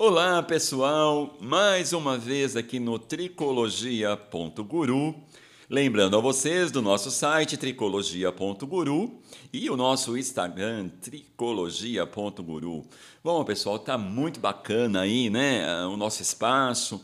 Olá, pessoal! Mais uma vez aqui no tricologia.guru. Lembrando a vocês do nosso site tricologia.guru e o nosso Instagram tricologia.guru. Bom, pessoal, tá muito bacana aí, né? O nosso espaço,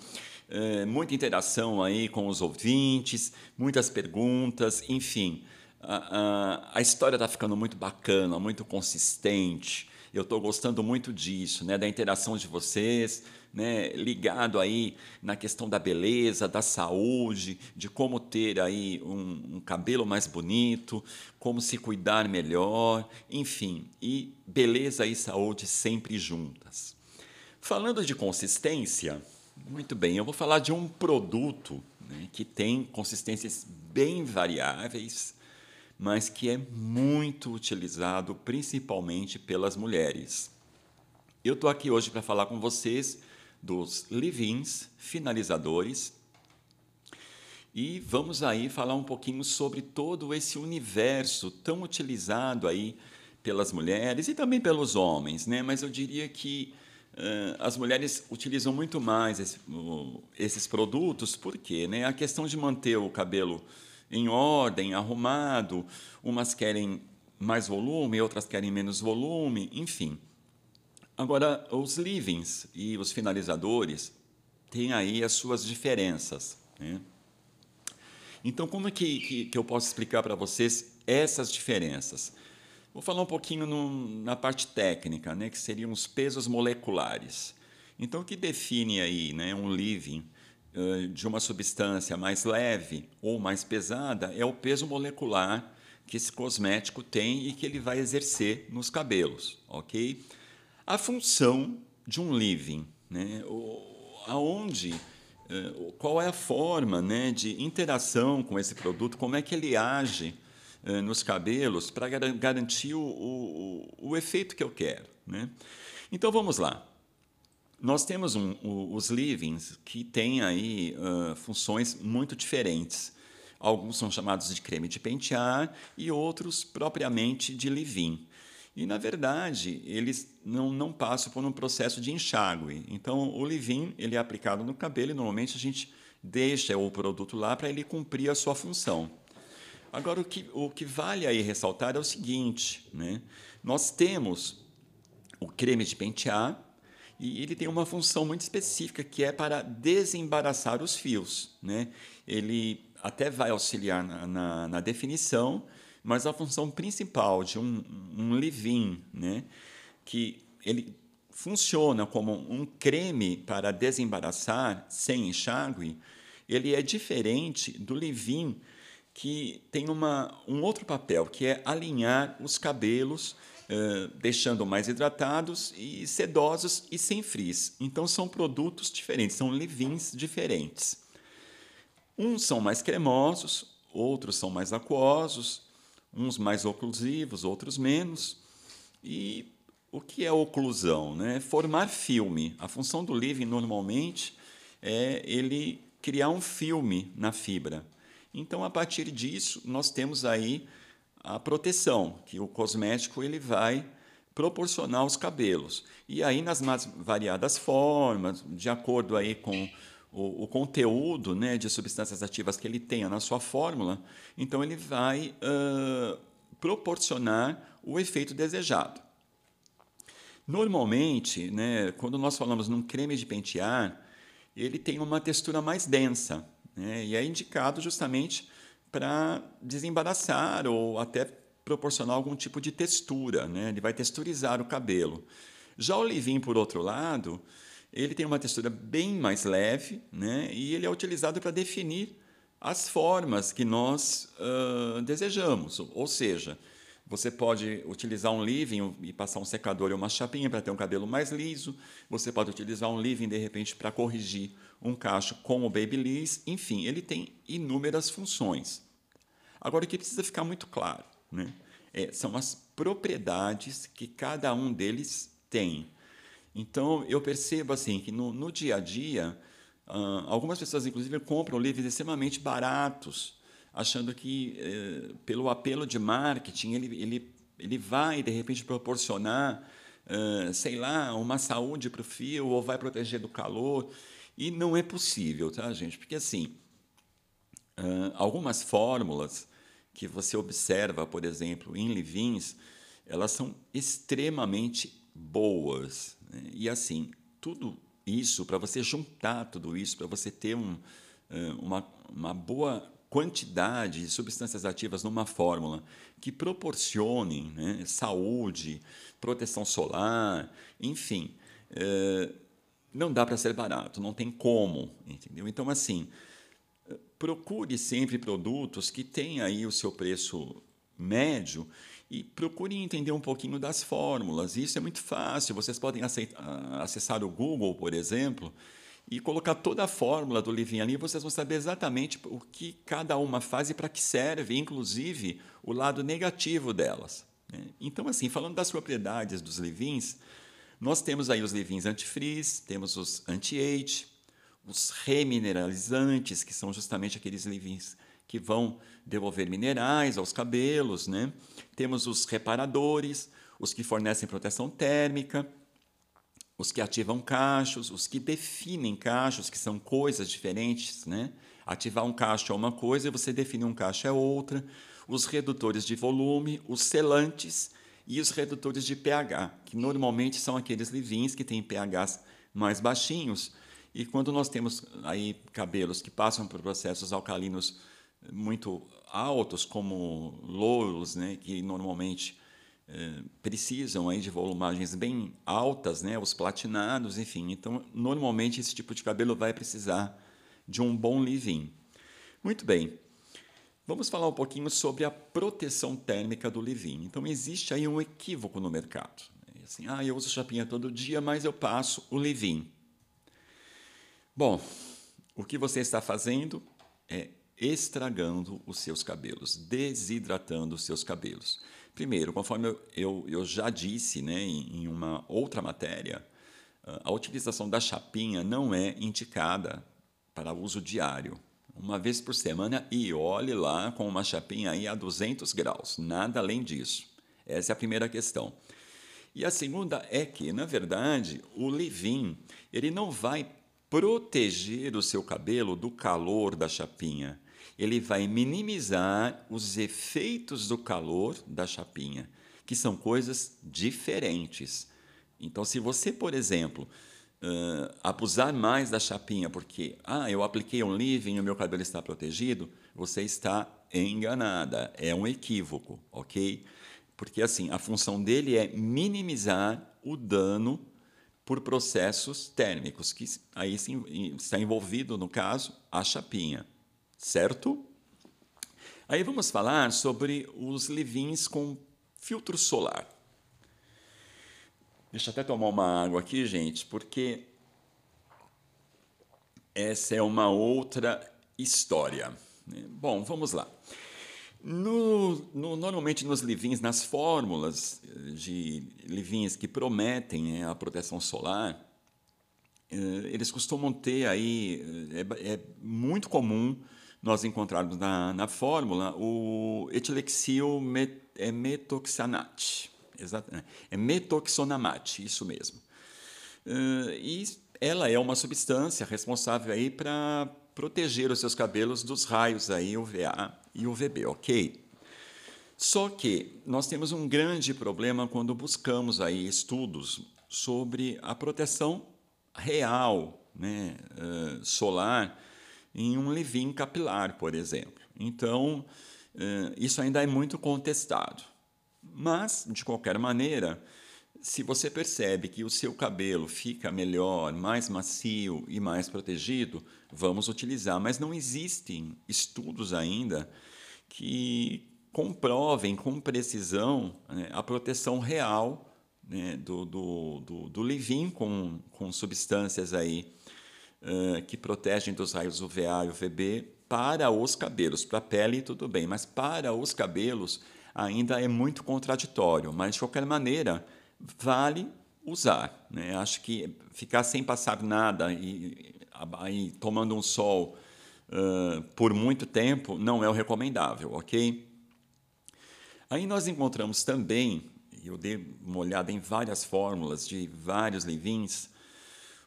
é, muita interação aí com os ouvintes, muitas perguntas, enfim. A, a, a história está ficando muito bacana, muito consistente. Eu estou gostando muito disso, né, da interação de vocês, né, ligado aí na questão da beleza, da saúde, de como ter aí um, um cabelo mais bonito, como se cuidar melhor, enfim, e beleza e saúde sempre juntas. Falando de consistência, muito bem, eu vou falar de um produto né, que tem consistências bem variáveis mas que é muito utilizado principalmente pelas mulheres. Eu estou aqui hoje para falar com vocês dos leave-ins finalizadores e vamos aí falar um pouquinho sobre todo esse universo tão utilizado aí pelas mulheres e também pelos homens, né? Mas eu diria que uh, as mulheres utilizam muito mais esse, uh, esses produtos, porque, né? A questão de manter o cabelo em ordem, arrumado, umas querem mais volume, outras querem menos volume, enfim. Agora, os livings e os finalizadores têm aí as suas diferenças. Né? Então, como é que, que, que eu posso explicar para vocês essas diferenças? Vou falar um pouquinho no, na parte técnica, né, que seriam os pesos moleculares. Então, o que define aí né, um living de uma substância mais leve ou mais pesada é o peso molecular que esse cosmético tem e que ele vai exercer nos cabelos, ok? A função de um leave-in, né? aonde, qual é a forma né, de interação com esse produto, como é que ele age nos cabelos para garantir o, o, o efeito que eu quero, né? Então vamos lá. Nós temos um, os livings que têm aí uh, funções muito diferentes. Alguns são chamados de creme de pentear e outros propriamente de leave-in. E, na verdade, eles não, não passam por um processo de enxágue. Então, o leave-in ele é aplicado no cabelo e, normalmente, a gente deixa o produto lá para ele cumprir a sua função. Agora, o que, o que vale aí ressaltar é o seguinte, né? nós temos o creme de pentear, e ele tem uma função muito específica que é para desembaraçar os fios. Né? Ele até vai auxiliar na, na, na definição, mas a função principal de um, um leave-in, né? que ele funciona como um creme para desembaraçar sem enxágue, ele é diferente do leave-in que tem uma, um outro papel, que é alinhar os cabelos deixando mais hidratados e sedosos e sem frizz. Então são produtos diferentes, são leave-ins diferentes. Uns são mais cremosos, outros são mais aquosos, uns mais oclusivos, outros menos. E o que é oclusão? Né? Formar filme. A função do leave normalmente é ele criar um filme na fibra. Então, a partir disso, nós temos aí a proteção que o cosmético ele vai proporcionar aos cabelos. E aí nas mais variadas formas, de acordo aí com o, o, conteúdo né, de substâncias ativas que ele tenha na sua fórmula, então ele vai uh, proporcionar o efeito desejado. Normalmente, né, quando nós falamos num creme de pentear, ele tem uma textura mais densa, né, e é indicado justamente para desembaraçar ou até proporcionar algum tipo de textura, né? Ele vai texturizar o cabelo. Já o leave por outro lado, ele tem uma textura bem mais leve, né? E ele é utilizado para definir as formas que nós uh, desejamos. Ou seja, você pode utilizar um leave e passar um secador e uma chapinha para ter um cabelo mais liso. Você pode utilizar um leave de repente para corrigir um cacho com o Babyliss. Enfim, ele tem inúmeras funções. Agora, o que precisa ficar muito claro né, é, são as propriedades que cada um deles tem. Então, eu percebo assim que no, no dia a dia, uh, algumas pessoas, inclusive, compram livros extremamente baratos, achando que, uh, pelo apelo de marketing, ele, ele, ele vai, de repente, proporcionar uh, sei lá, uma saúde para o fio ou vai proteger do calor. E não é possível, tá, gente? Porque assim, uh, algumas fórmulas que você observa, por exemplo, em livins, elas são extremamente boas. Né? E assim, tudo isso, para você juntar tudo isso, para você ter um, uma, uma boa quantidade de substâncias ativas numa fórmula que proporcionem né, saúde, proteção solar, enfim, é, não dá para ser barato, não tem como, entendeu? Então, assim, procure sempre produtos que tenham aí o seu preço médio e procure entender um pouquinho das fórmulas. Isso é muito fácil. Vocês podem acessar o Google, por exemplo, e colocar toda a fórmula do livrinho ali, vocês vão saber exatamente o que cada uma faz e para que serve, inclusive o lado negativo delas. Né? Então, assim, falando das propriedades dos livins, nós temos aí os livins antifreeze, temos os anti-age, os remineralizantes, que são justamente aqueles livins que vão devolver minerais aos cabelos, né? Temos os reparadores, os que fornecem proteção térmica, os que ativam cachos, os que definem cachos, que são coisas diferentes, né? Ativar um cacho é uma coisa e você definir um cacho é outra. Os redutores de volume, os selantes e os redutores de pH, que normalmente são aqueles livins que têm pHs mais baixinhos. E quando nós temos aí cabelos que passam por processos alcalinos muito altos, como louros, né, que normalmente é, precisam aí de volumagens bem altas, né, os platinados, enfim. Então, normalmente esse tipo de cabelo vai precisar de um bom leave-in. Muito bem. Vamos falar um pouquinho sobre a proteção térmica do leave-in. Então, existe aí um equívoco no mercado. Assim, ah, eu uso chapinha todo dia, mas eu passo o leave-in. Bom, o que você está fazendo é estragando os seus cabelos, desidratando os seus cabelos. Primeiro, conforme eu, eu, eu já disse né, em, em uma outra matéria, a utilização da chapinha não é indicada para uso diário. Uma vez por semana e olhe lá com uma chapinha aí a 200 graus, nada além disso. Essa é a primeira questão. E a segunda é que, na verdade, o leave ele não vai proteger o seu cabelo do calor da chapinha ele vai minimizar os efeitos do calor da chapinha, que são coisas diferentes. Então, se você, por exemplo, uh, abusar mais da chapinha porque, ah, eu apliquei um leave-in e o meu cabelo está protegido, você está enganada. É um equívoco, ok? Porque, assim, a função dele é minimizar o dano por processos térmicos, que aí está envolvido, no caso, a chapinha certo? Aí vamos falar sobre os livins com filtro solar. Deixa eu até tomar uma água aqui, gente, porque essa é uma outra história. Né? Bom, vamos lá. No, no, normalmente nos livins, nas fórmulas de livins que prometem né, a proteção solar, eh, eles costumam ter aí, é, é muito comum nós encontrarmos na, na fórmula o etilexil met, é metoxanate. Exatamente. É metoxonamate, isso mesmo. E ela é uma substância responsável aí para proteger os seus cabelos dos raios aí UVA e UVB, ok? Só que nós temos um grande problema quando buscamos aí estudos sobre a proteção real, né, uh, solar em um leave capilar, por exemplo. Então, eh, isso ainda é muito contestado. Mas, de qualquer maneira, se você percebe que o seu cabelo fica melhor, mais macio e mais protegido, vamos utilizar. Mas não existem estudos ainda que comprovem com precisão né, a proteção real né, do, do, do, do leave com, com substâncias aí que protegem dos raios UVA e UVB para os cabelos. Para a pele, tudo bem, mas para os cabelos ainda é muito contraditório. Mas, de qualquer maneira, vale usar. Né? Acho que ficar sem passar nada e, e tomando um sol uh, por muito tempo não é o recomendável, ok? Aí nós encontramos também, eu dei uma olhada em várias fórmulas de vários leave-ins,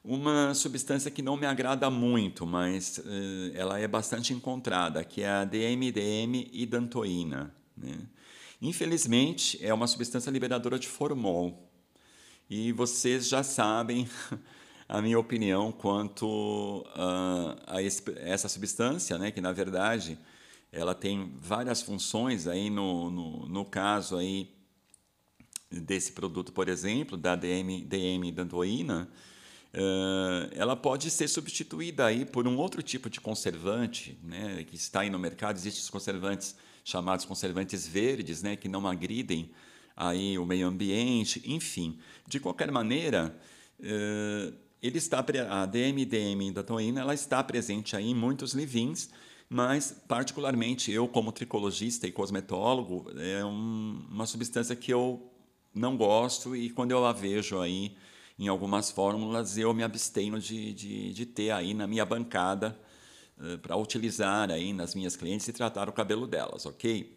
uma substância que não me agrada muito, mas uh, ela é bastante encontrada, que é a DMDM hidantoína. Né? Infelizmente, é uma substância liberadora de formol. E vocês já sabem a minha opinião quanto uh, a essa substância, né, que na verdade ela tem várias funções aí no, no, no caso aí desse produto, por exemplo, da DM, DM dantoína, uh, ela pode ser substituída aí por um outro tipo de conservante, né, que está aí no mercado. Existem os conservantes chamados conservantes verdes, né, que não agridem aí o meio ambiente, enfim. De qualquer maneira, uh, ele está a DMDM dantoína, ela está presente aí em muitos livins, mas particularmente eu como tricologista e cosmetólogo é um, uma substância que eu não gosto e quando eu a vejo aí em algumas fórmulas, eu me abstenho de, de, de ter aí na minha bancada uh, para utilizar aí nas minhas clientes e tratar o cabelo delas, ok?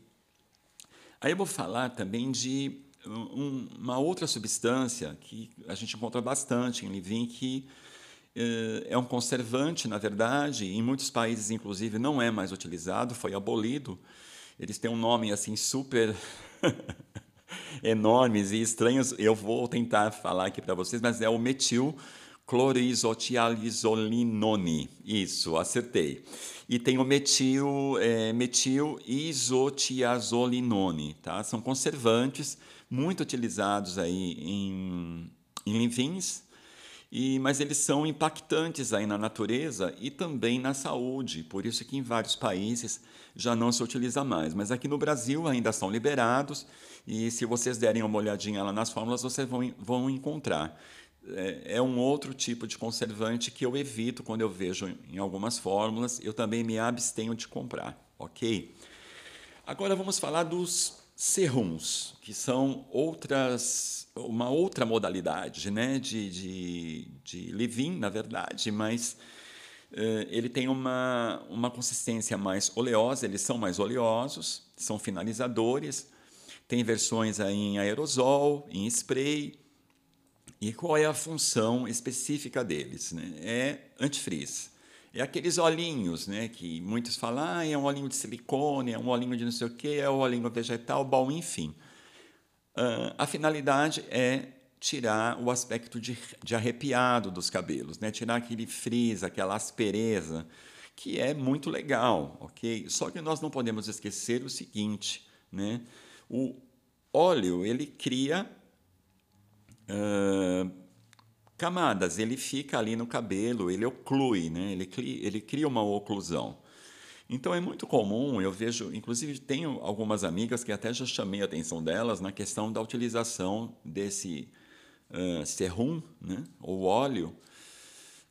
Aí eu vou falar também de um, uma outra substância que a gente encontra bastante em Livin, que uh, é um conservante, na verdade, em muitos países, inclusive, não é mais utilizado, foi abolido. Eles têm um nome assim super enormes e estranhos. Eu vou tentar falar aqui para vocês, mas é o metil clorisotializolinone. Isso, acertei. E tem o metil, é, metil isotiazolinone, tá? São conservantes muito utilizados aí em, em e, mas eles são impactantes aí na natureza e também na saúde, por isso que em vários países já não se utiliza mais. Mas aqui no Brasil ainda são liberados e se vocês derem uma olhadinha lá nas fórmulas, vocês vão, vão encontrar. É, é um outro tipo de conservante que eu evito quando eu vejo em algumas fórmulas, eu também me abstenho de comprar, ok? Agora vamos falar dos serums, que são outras, uma outra modalidade né, de, de, de leave na verdade, mas uh, ele tem uma, uma consistência mais oleosa, eles são mais oleosos, são finalizadores, tem versões aí em aerosol, em spray. E qual é a função específica deles? Né? É antifreeze. É aqueles olhinhos, né, que muitos falam, ah, é um olhinho de silicone, é um olhinho de não sei o quê, é um olhinho vegetal, bom, enfim. Uh, a finalidade é tirar o aspecto de, de arrepiado dos cabelos, né? tirar aquele frizz, aquela aspereza, que é muito legal, ok? Só que nós não podemos esquecer o seguinte, né? O óleo, ele cria uh, camadas, ele fica ali no cabelo, ele oclui, né? ele, ele cria uma oclusão. Então é muito comum, eu vejo, inclusive tenho algumas amigas que até já chamei a atenção delas na questão da utilização desse uh, serum, né, ou óleo,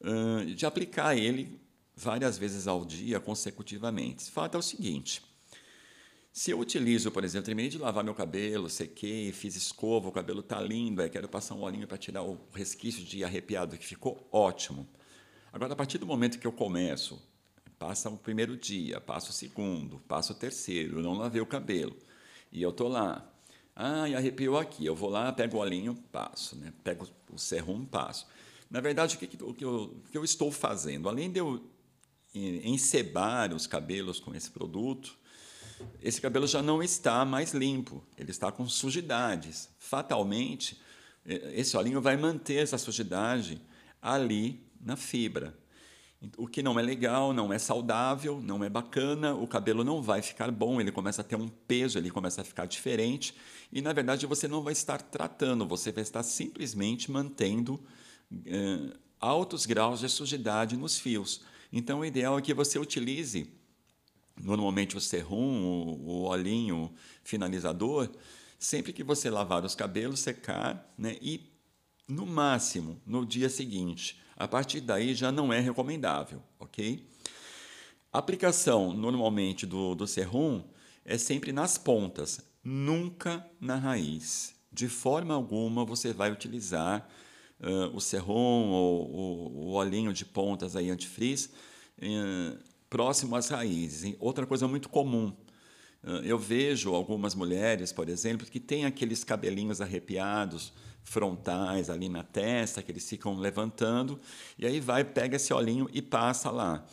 uh, de aplicar ele várias vezes ao dia consecutivamente. O fato é o seguinte: se eu utilizo, por exemplo, terminei de lavar meu cabelo, sequei, fiz escova, o cabelo está lindo, aí quero passar um olhinho para tirar o resquício de arrepiado que ficou ótimo. Agora, a partir do momento que eu começo, passa o primeiro dia, passa o segundo, passa o terceiro, não lavei o cabelo, e eu estou lá, ah, e arrepiou aqui, eu vou lá, pego o olhinho, passo, né? pego o serum, passo. Na verdade, o que, o que, eu, o que eu estou fazendo? Além de eu encebar os cabelos com esse produto, esse cabelo já não está mais limpo, ele está com sujidades. Fatalmente, esse olhinho vai manter essa sujidade ali na fibra. O que não é legal, não é saudável, não é bacana, o cabelo não vai ficar bom, ele começa a ter um peso, ele começa a ficar diferente, e na verdade você não vai estar tratando, você vai estar simplesmente mantendo eh, altos graus de sujidade nos fios. Então o ideal é que você utilize normalmente o serrum, o, o olhinho finalizador, sempre que você lavar os cabelos, secar, né? E no máximo no dia seguinte. A partir daí já não é recomendável, ok? A aplicação normalmente do, do serrum é sempre nas pontas, nunca na raiz. De forma alguma você vai utilizar uh, o serrum ou o, o olhinho de pontas aí antifrizz uh, próximo às raízes. Outra coisa muito comum Eu vejo algumas mulheres, por exemplo, que têm aqueles cabelinhos arrepiados frontais ali na testa, que eles ficam levantando, e aí vai, pega esse olhinho e passa lá.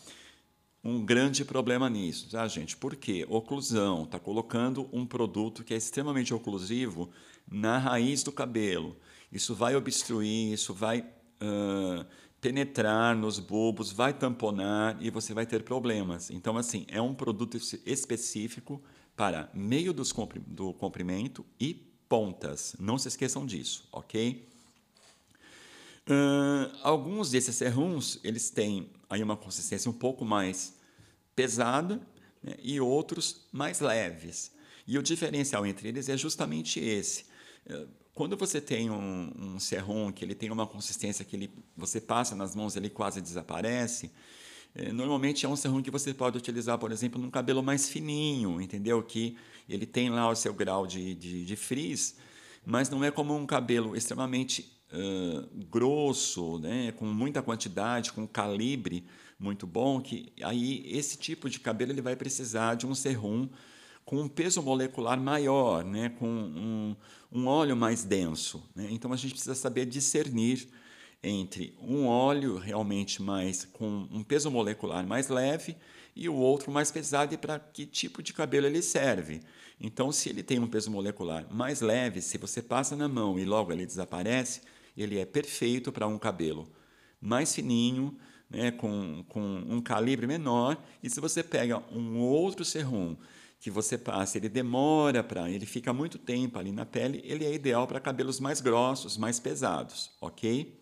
Um grande problema nisso, tá, gente? Por quê? Oclusão. Está colocando um produto que é extremamente oclusivo na raiz do cabelo. Isso vai obstruir, isso vai uh, penetrar nos bulbos, vai tamponar e você vai ter problemas. Então, assim, é um produto específico para meio dos do comprimento e pontas. Não se esqueçam disso, ok? Uh, alguns desses serrums, eles têm aí uma consistência um pouco mais pesada né, e outros mais leves. E o diferencial entre eles é justamente esse. Uh, quando você tem um, um que ele tem uma consistência que ele, você passa nas mãos ele quase desaparece, é, normalmente é um serrum que você pode utilizar, por exemplo, num cabelo mais fininho, entendeu? Que ele tem lá o seu grau de, de, de frizz, mas não é como um cabelo extremamente uh, grosso, né? com muita quantidade, com calibre muito bom, que aí esse tipo de cabelo ele vai precisar de um serrum com um peso molecular maior, né? com um, um óleo mais denso. Né? Então a gente precisa saber discernir entre um óleo realmente mais com um peso molecular mais leve e o outro mais pesado e para que tipo de cabelo ele serve. Então, se ele tem um peso molecular mais leve, se você passa na mão e logo ele desaparece, ele é perfeito para um cabelo mais fininho, né, com, com um calibre menor. E se você pega um outro serrum que você passa, ele demora para, ele fica muito tempo ali na pele, ele é ideal para cabelos mais grossos, mais pesados, ok?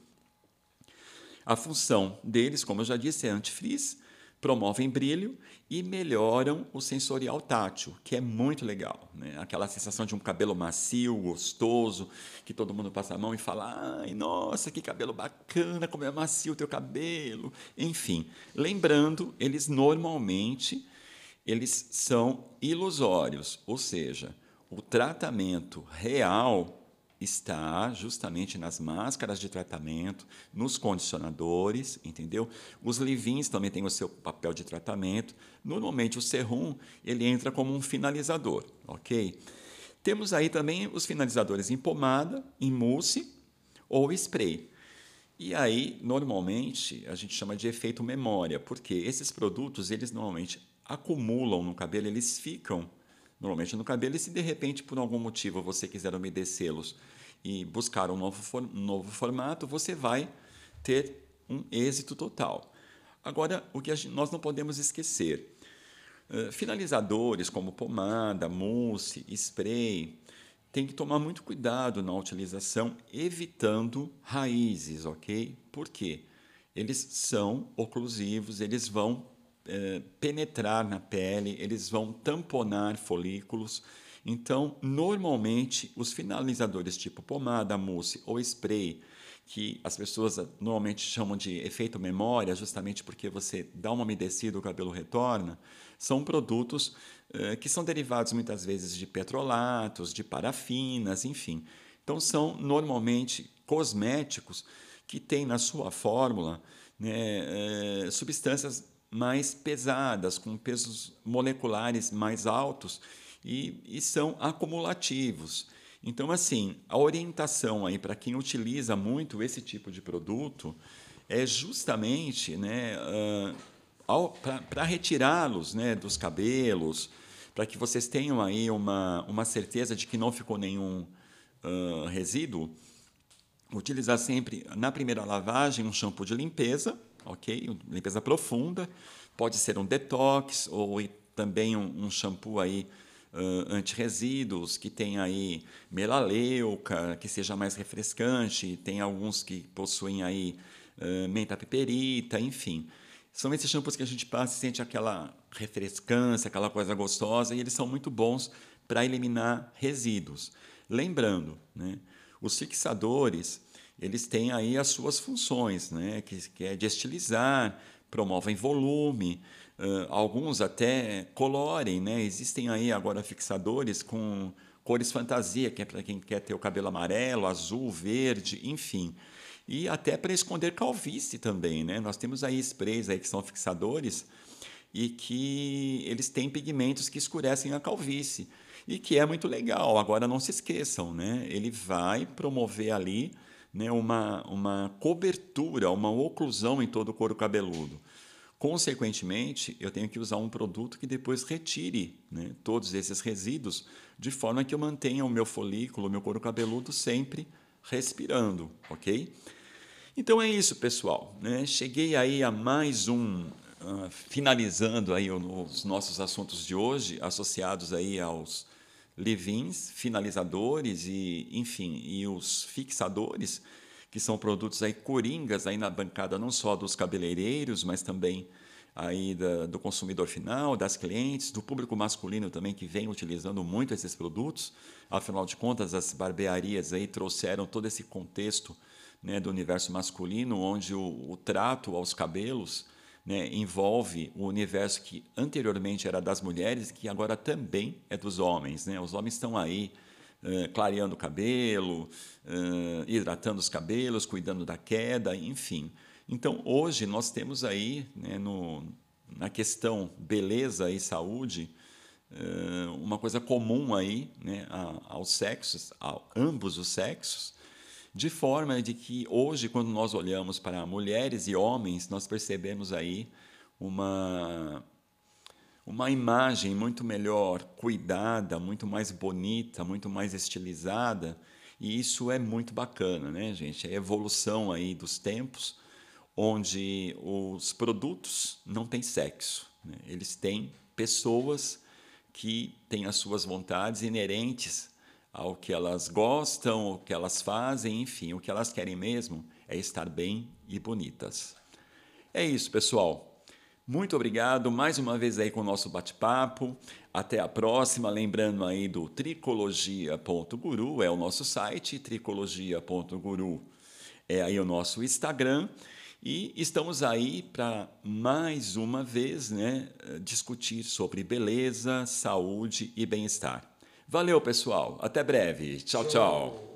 A função deles, como eu já disse, é antifrizz, promovem brilho e melhoram o sensorial tátil, que é muito legal. Né? Aquela sensação de um cabelo macio, gostoso, que todo mundo passa a mão e fala: ai, nossa, que cabelo bacana, como é macio o teu cabelo. Enfim, lembrando, eles normalmente eles são ilusórios, ou seja, o tratamento real está justamente nas máscaras de tratamento, nos condicionadores, entendeu? Os livins também têm o seu papel de tratamento. Normalmente o serum, ele entra como um finalizador, ok? Temos aí também os finalizadores em pomada, em mousse ou spray. E aí, normalmente, a gente chama de efeito memória, porque esses produtos, eles normalmente acumulam no cabelo, eles ficam normalmente no cabelo, e se de repente, por algum motivo, você quiser umedecê-los e buscar um novo, um novo formato, você vai ter um êxito total. Agora, o que gente, nós não podemos esquecer, finalizadores como pomada, mousse, spray, tem que tomar muito cuidado na utilização, evitando raízes, ok? Por quê? Eles são oclusivos, eles vão é, penetrar na pele, eles vão tamponar folículos. Então, normalmente, os finalizadores tipo pomada, mousse ou spray, que as pessoas normalmente chamam de efeito memória, justamente porque você dá uma umedecida, o cabelo retorna, são produtos eh, que são derivados muitas vezes de petrolatos, de parafinas, enfim. Então, são normalmente cosméticos que têm na sua fórmula né, eh, substâncias mais pesadas, com pesos moleculares mais altos e, e são acumulativos. Então, assim, a orientação aí para quem utiliza muito esse tipo de produto é justamente né, uh, para retirá-los né, dos cabelos, para que vocês tenham aí uma, uma certeza de que não ficou nenhum uh, resíduo, utilizar sempre na primeira lavagem um shampoo de limpeza, ok? Limpeza profunda, pode ser um detox ou também um, um shampoo aí uh, anti-resíduos que tem aí melaleuca, que seja mais refrescante, tem alguns que possuem aí uh, menta piperita, enfim. São esses shampoos que a gente passa e sente aquela refrescância, aquela coisa gostosa, e eles são muito bons para eliminar resíduos. Lembrando, né, os fixadores, eles têm aí as suas funções, né, que, que é de estilizar, promovem volume, uh, alguns até colorem, né? Existem aí agora fixadores com cores fantasia, que é para quem quer ter o cabelo amarelo, azul, verde, enfim. E até para esconder calvície também, né? Nós temos aí sprays aí que são fixadores e que eles têm pigmentos que escurecem a calvície e que é muito legal. Agora não se esqueçam, né? Ele vai promover ali né, uma, uma cobertura, uma oclusão em todo o couro cabeludo. Consequentemente, eu tenho que usar um produto que depois retire né, todos esses resíduos, de forma que eu mantenha o meu folículo, o meu couro cabeludo sempre respirando, ok? Então é isso, pessoal. Né? Cheguei aí a mais um, uh, finalizando aí os nossos assuntos de hoje, associados aí aos levins, finalizadores e, enfim, e os fixadores, que são produtos aí coringas aí na bancada não só dos cabeleireiros, mas também aí da, do consumidor final, das clientes, do público masculino também que vem utilizando muito esses produtos. Afinal de contas, as barbearias aí trouxeram todo esse contexto né, do universo masculino, onde o, o trato aos cabelos né, envolve o universo que anteriormente era das mulheres, que agora também é dos homens. Né? Os homens estão aí uh, clareando o cabelo, uh, hidratando os cabelos, cuidando da queda, enfim. Então, hoje nós temos aí, né, no, na questão beleza e saúde, uma coisa comum aí né, aos sexos, a ambos os sexos, de forma de que hoje, quando nós olhamos para mulheres e homens, nós percebemos aí uma, uma imagem muito melhor cuidada, muito mais bonita, muito mais estilizada, e isso é muito bacana, né, gente? É a evolução aí dos tempos, onde os produtos não têm sexo, né? eles têm pessoas que têm as suas vontades inerentes ao que elas gostam, o que elas fazem, enfim, o que elas querem mesmo é estar bem e bonitas. É isso, pessoal. Muito obrigado mais uma vez aí com o nosso bate-papo. Até a próxima. Lembrando aí do tricologia.guru, é o nosso site, tricologia.guru é aí o nosso Instagram. E estamos aí para mais uma vez né, discutir sobre beleza, saúde e bem-estar. Valeu, pessoal. Até breve. Tchau, tchau.